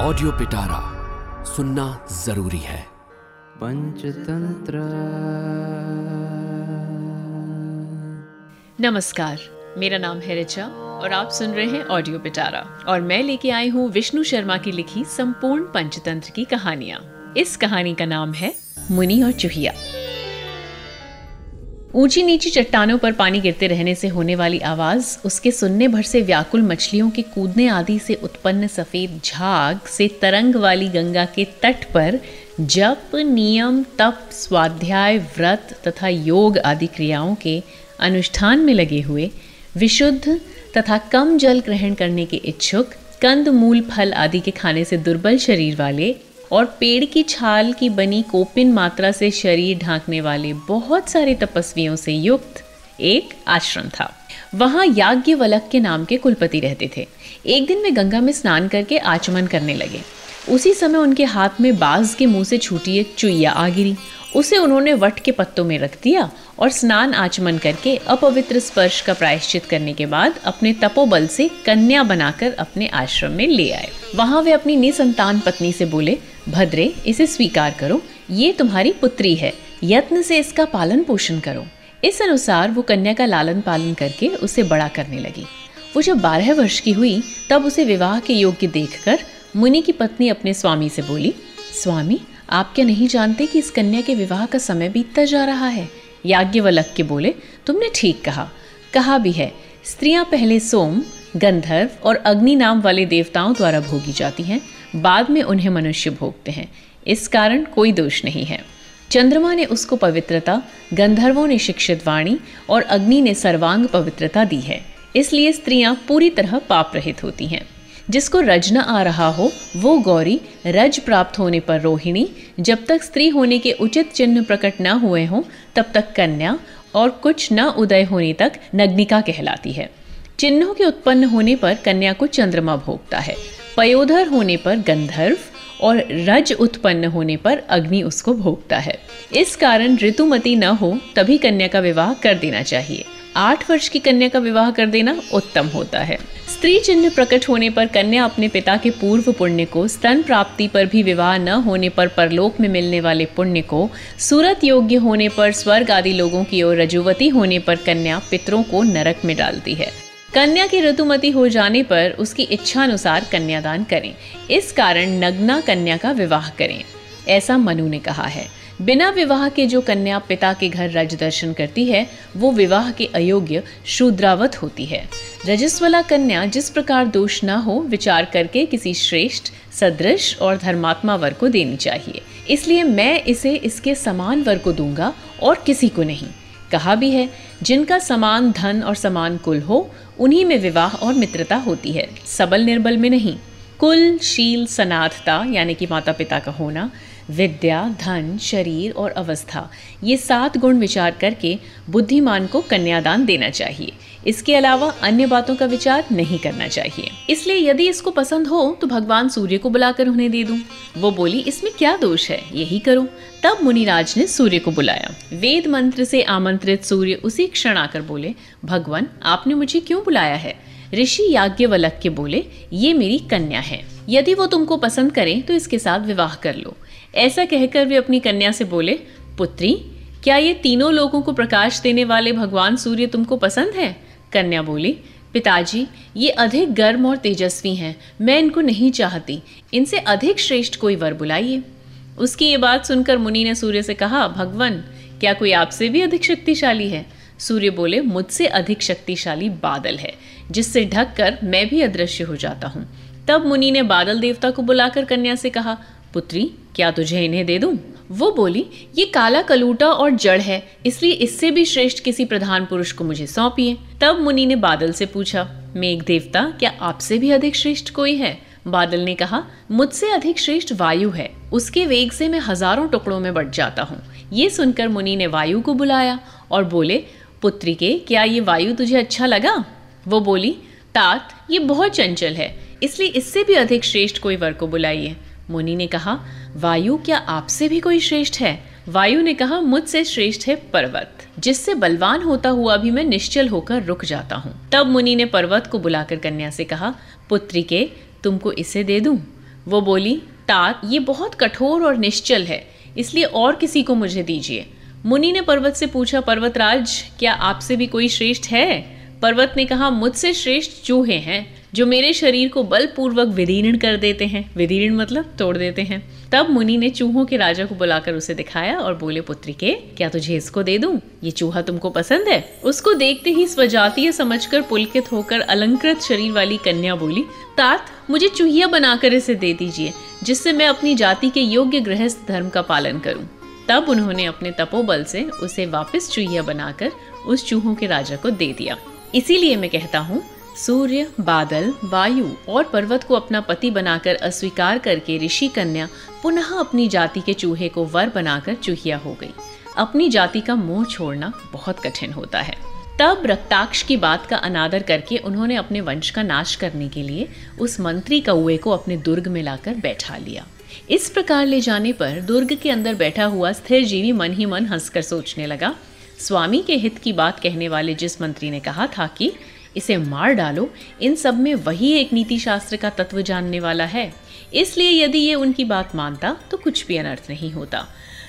Audio पिटारा सुनना ज़रूरी है। पंचतंत्र। नमस्कार मेरा नाम है रिचा और आप सुन रहे हैं ऑडियो पिटारा और मैं लेके आई हूँ विष्णु शर्मा की लिखी संपूर्ण पंचतंत्र की कहानियाँ। इस कहानी का नाम है मुनि और चूहिया। ऊँची नीची चट्टानों पर पानी गिरते रहने से होने वाली आवाज़, उसके सुनने भर से व्याकुल मछलियों के कूदने आदि से उत्पन्न सफ़ेद झाग से तरंग वाली गंगा के तट पर जप, नियम, तप, स्वाध्याय, व्रत तथा योग आदि क्रियाओं के अनुष्ठान में लगे हुए, विशुद्ध तथा कम जल ग्रहण करने के इच्छुक, कंद, मूल, फल आदि के खाने से दुर्बल शरीर वाले और पेड़ की छाल की बनी कोपिन मात्रा से शरीर ढांकने वाले बहुत सारे तपस्वियों से युक्त एक आश्रम था। वहाँ याज्ञवलक के नाम के कुलपति रहते थे। एक दिन वे गंगा में स्नान करके आचमन करने लगे। उसी समय उनके हाथ में बाज के मुँह से छूटी एक चुईया आ गिरी। उसे उन्होंने वट के पत्तों में रख दिया और स्नान आचमन करके अपवित्र स्पर्श का प्रायश्चित करने के बाद अपने तपोबल से कन्या बनाकर अपने आश्रम में ले आए। वहाँ वे अपनी निसंतान पत्नी से बोले, भद्रे, इसे स्वीकार करो। ये तुम्हारी पुत्री है। यत्न से इसका पालन पोषण करो। इस अनुसार वो कन्या का लालन पालन करके उसे बड़ा करने लगी। वो जब बारह वर्ष की हुई, तब उसे विवाह के योग्य देखकर मुनि की पत्नी अपने स्वामी से बोली, स्वामी, आप क्या नहीं जानते कि इस कन्या के विवाह का समय बीतता जा रहा है? याज्ञवल्क के बोले, तुमने ठीक कहा। कहा भी है, स्त्रियाँ पहले सोम, गंधर्व और अग्नि नाम वाले देवताओं द्वारा भोगी जाती हैं, बाद में उन्हें मनुष्य भोगते हैं। इस कारण कोई दोष नहीं है। चंद्रमा ने उसको पवित्रता, गंधर्वों ने शिक्षित वाणी और अग्नि ने सर्वांग पवित्रता दी है। इसलिए स्त्रियाँ पूरी तरह पाप रहित होती हैं। जिसको रज न आ रहा हो, वो गौरी रज प्राप्त होने पर रोहिणी, जब तक स्त्री होने के उचित चिन्ह प्रकट न हुए हों, तब तक कन्या और कुछ न उदय होने तक नग्निका कहलाती है। चिन्हों के उत्पन्न होने पर कन्या को चंद्रमा भोगता है। पयोधर होने पर गंधर्व और रज उत्पन्न होने पर अग्नि उसको भोगता है। इस कारण ऋतुमती न हो, तभी कन्या का विवाह कर देना चाहिए। आठ वर्ष की कन्या का विवाह कर देना उत्तम होता है। स्त्री चिन्ह प्रकट होने पर कन्या अपने पिता के पूर्व पुण्य को, स्तन प्राप्ति पर भी विवाह न होने पर परलोक में मिलने वाले पुण्य को, सूरत योग्य होने पर स्वर्ग आदि लोगों की ओर रजुवती होने पर कन्या पितरों को नरक में डालती है। कन्या की ऋतुमती हो जाने पर उसकी इच्छा अनुसार कन्यादान करें। इस कारण नग्ना कन्या का विवाह करें, ऐसा मनु ने कहा है। बिना विवाह के जो कन्या पिता के घर रज दर्शन करती है, वो विवाह के अयोग्य शूद्रावत होती है। रजस्वला कन्या जिस प्रकार दोष न हो, विचार करके किसी श्रेष्ठ, सदृश और धर्मात्मा वर को देनी चाहिए। इसलिए मैं इसे इसके समान वर को दूँगा और किसी को नहीं। कहा भी है, जिनका समान धन और समान कुल हो, उन्हीं में विवाह और मित्रता होती है। सबल निर्बल में नहीं। कुल, शील सनाथता यानी कि माता पिता का होना विद्या, धन, शरीर और अवस्था, ये सात गुण विचार करके बुद्धिमान को कन्यादान देना चाहिए। इसके अलावा अन्य बातों का विचार नहीं करना चाहिए। इसलिए यदि इसको पसंद हो तो भगवान सूर्य को बुलाकर उन्हें दे दूँ। वो बोली, इसमें क्या दोष है? यही करो। तब मुनिराज ने सूर्य को बुलाया। वेद मंत्र से आमंत्रित सूर्य उसी क्षण आकर बोले, भगवान, आपने मुझे क्यों बुलाया है? ऋषि याज्ञवलक के बोले, ये मेरी कन्या है। यदि वो तुमको पसंद करे तो इसके साथ विवाह कर लो। ऐसा कहकर वे अपनी कन्या से बोले, पुत्री, क्या ये तीनों लोगों को प्रकाश देने वाले भगवान सूर्य तुमको पसंद है? कन्या बोली, पिताजी, ये अधिक गर्म और तेजस्वी हैं, मैं इनको नहीं चाहती। इनसे अधिक श्रेष्ठ कोई वर बुलाइए। उसकी ये बात सुनकर मुनि ने सूर्य से कहा, भगवान, क्या कोई आपसे भी अधिक शक्तिशाली है? सूर्य बोले, मुझसे अधिक शक्तिशाली बादल है, जिससे ढककर मैं भी अदृश्य हो जाता हूँ। तब मुनि ने बादल देवता को बुलाकर कन्या से कहा पुत्री, क्या तुझे इन्हें दे दूँ? वो बोली, ये काला कलूटा और जड़ है, इसलिए इससे भी श्रेष्ठ किसी प्रधान पुरुष को मुझे सौंपिए। तब मुनि ने बादल से पूछा, मेघ देवता, क्या आपसे भी अधिक श्रेष्ठ कोई है? बादल ने कहा, मुझसे अधिक श्रेष्ठ वायु है, उसके वेग से मैं हज़ारों टुकड़ों में बढ़ जाता हूँ। ये सुनकर मुनि ने वायु को बुलाया और बोले, पुत्री के, क्या ये वायु तुझे अच्छा लगा? वो बोली, तात, ये बहुत चंचल है, इसलिए इससे भी अधिक श्रेष्ठ कोई वर को बुलाइए। मुनि ने कहा, वायु क्या आपसे भी कोई श्रेष्ठ है? वायु ने कहा, मुझसे श्रेष्ठ है पर्वत। जिससे बलवान होता हुआ भी मैं निश्चल होकर रुक जाता हूँ। तब मुनि ने पर्वत को बुलाकर कन्या से कहा, पुत्री के, तुमको इसे दे दूँ? वो बोली तात ये बहुत कठोर और निश्चल है, इसलिए और किसी को मुझे दीजिए। मुनि ने पर्वत से पूछा, पर्वतराज, क्या आपसे भी कोई श्रेष्ठ है? पर्वत ने कहा, मुझसे श्रेष्ठ चूहे हैं जो मेरे शरीर को बलपूर्वक विदीर्ण कर देते हैं। विदीर्ण मतलब तोड़ देते हैं। तब मुनि ने चूहों के राजा को बुलाकर उसे दिखाया और बोले, पुत्री के, क्या तुझे इसको दे दूँ? ये चूहा तुमको पसंद है? उसको देखते ही स्वजातीय समझकर पुलकित होकर अलंकृत शरीर वाली कन्या बोली, तात, मुझे चूहिया बनाकर इसे दे दीजिए, जिससे मैं अपनी जाति के योग्य गृहस्थ धर्म का पालन करूँ। तब उन्होंने अपने तपोबल से उसे वापस चूहिया बनाकर उस चूहों के राजा को दे दिया। इसीलिए मैं कहता हूँ सूर्य, बादल, वायु और पर्वत को अपना पति बनाकर अस्वीकार करके ऋषि कन्या पुनः अपनी जाति के चूहे को वर बनाकर चूहिया हो गई। अपनी जाति का मोह छोड़ना बहुत कठिन होता है। तब रक्ताक्ष की बात का अनादर करके उन्होंने अपने वंश का नाश करने के लिए उस मंत्री कौए को अपने दुर्ग में लाकर बैठा लिया। इस प्रकार ले जाने पर दुर्ग के अंदर बैठा हुआ स्थिर जीवी मन ही मन हंसकर सोचने लगा स्वामी के हित की बात कहने वाले जिस मंत्री ने कहा था कि इसे मार डालो, इन सब में वही एक नीति शास्त्र का तत्व जानने वाला है। इसलिए यदि ये उनकी बात मानता तो कुछ भी अनर्थ नहीं होता।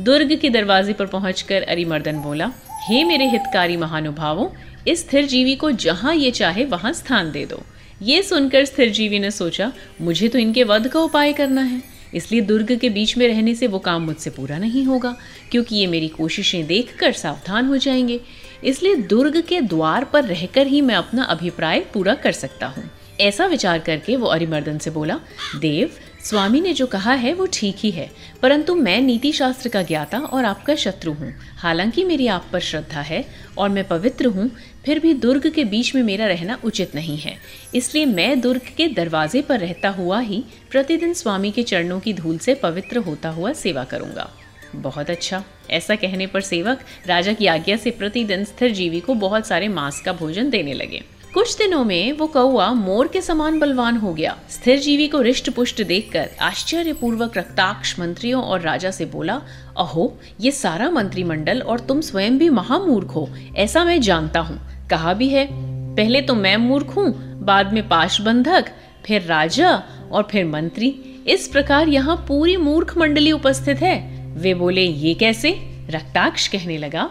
दुर्ग के दरवाजे पर पहुंचकर अरिमर्दन बोला, हे मेरे हितकारी महानुभावों, इस स्थिर जीवी को जहाँ ये चाहे वहाँ स्थान दे दो। ये सुनकर स्थिर जीवी ने सोचा, मुझे तो इनके वध का उपाय करना है। इसलिए दुर्ग के बीच में रहने से वो काम मुझसे पूरा नहीं होगा, क्योंकि ये मेरी कोशिशें देखकर सावधान हो जाएँगे। इसलिए दुर्ग के द्वार पर रहकर ही मैं अपना अभिप्राय पूरा कर सकता हूँ। ऐसा विचार करके वो अरिमर्दन से बोला, देव स्वामी ने जो कहा है, वो ठीक ही है। परंतु मैं नीति शास्त्र का ज्ञाता और आपका शत्रु हूँ। हालाँकि मेरी आप पर श्रद्धा है और मैं पवित्र हूँ, फिर भी दुर्ग के बीच में मेरा रहना उचित नहीं है। इसलिए मैं दुर्ग के दरवाजे पर रहता हुआ ही प्रतिदिन स्वामी के चरणों की धूल से पवित्र होता हुआ सेवा करूँगा। बहुत अच्छा। ऐसा कहने पर सेवक राजा की आज्ञा से प्रतिदिन स्थिर जीवी को बहुत सारे मांस का भोजन देने लगे। कुछ दिनों में वो कौआ मोर के समान बलवान हो गया। स्थिर जीवी को रिष्ट पुष्ट देखकर आश्चर्यपूर्वक रक्ताक्ष मंत्रियों और राजा से बोला, अहो, ये सारा मंत्रिमंडल और तुम स्वयं भी महामूर्ख हो, ऐसा मैं जानता हूँ। कहा भी है, पहले तो मैं मूर्ख हूँ, बाद में पाशबंधक फिर राजा और फिर मंत्री। इस प्रकार यहाँ पूरी मूर्ख मंडली उपस्थित है। वे बोले, ये कैसे? रक्ताक्ष कहने लगा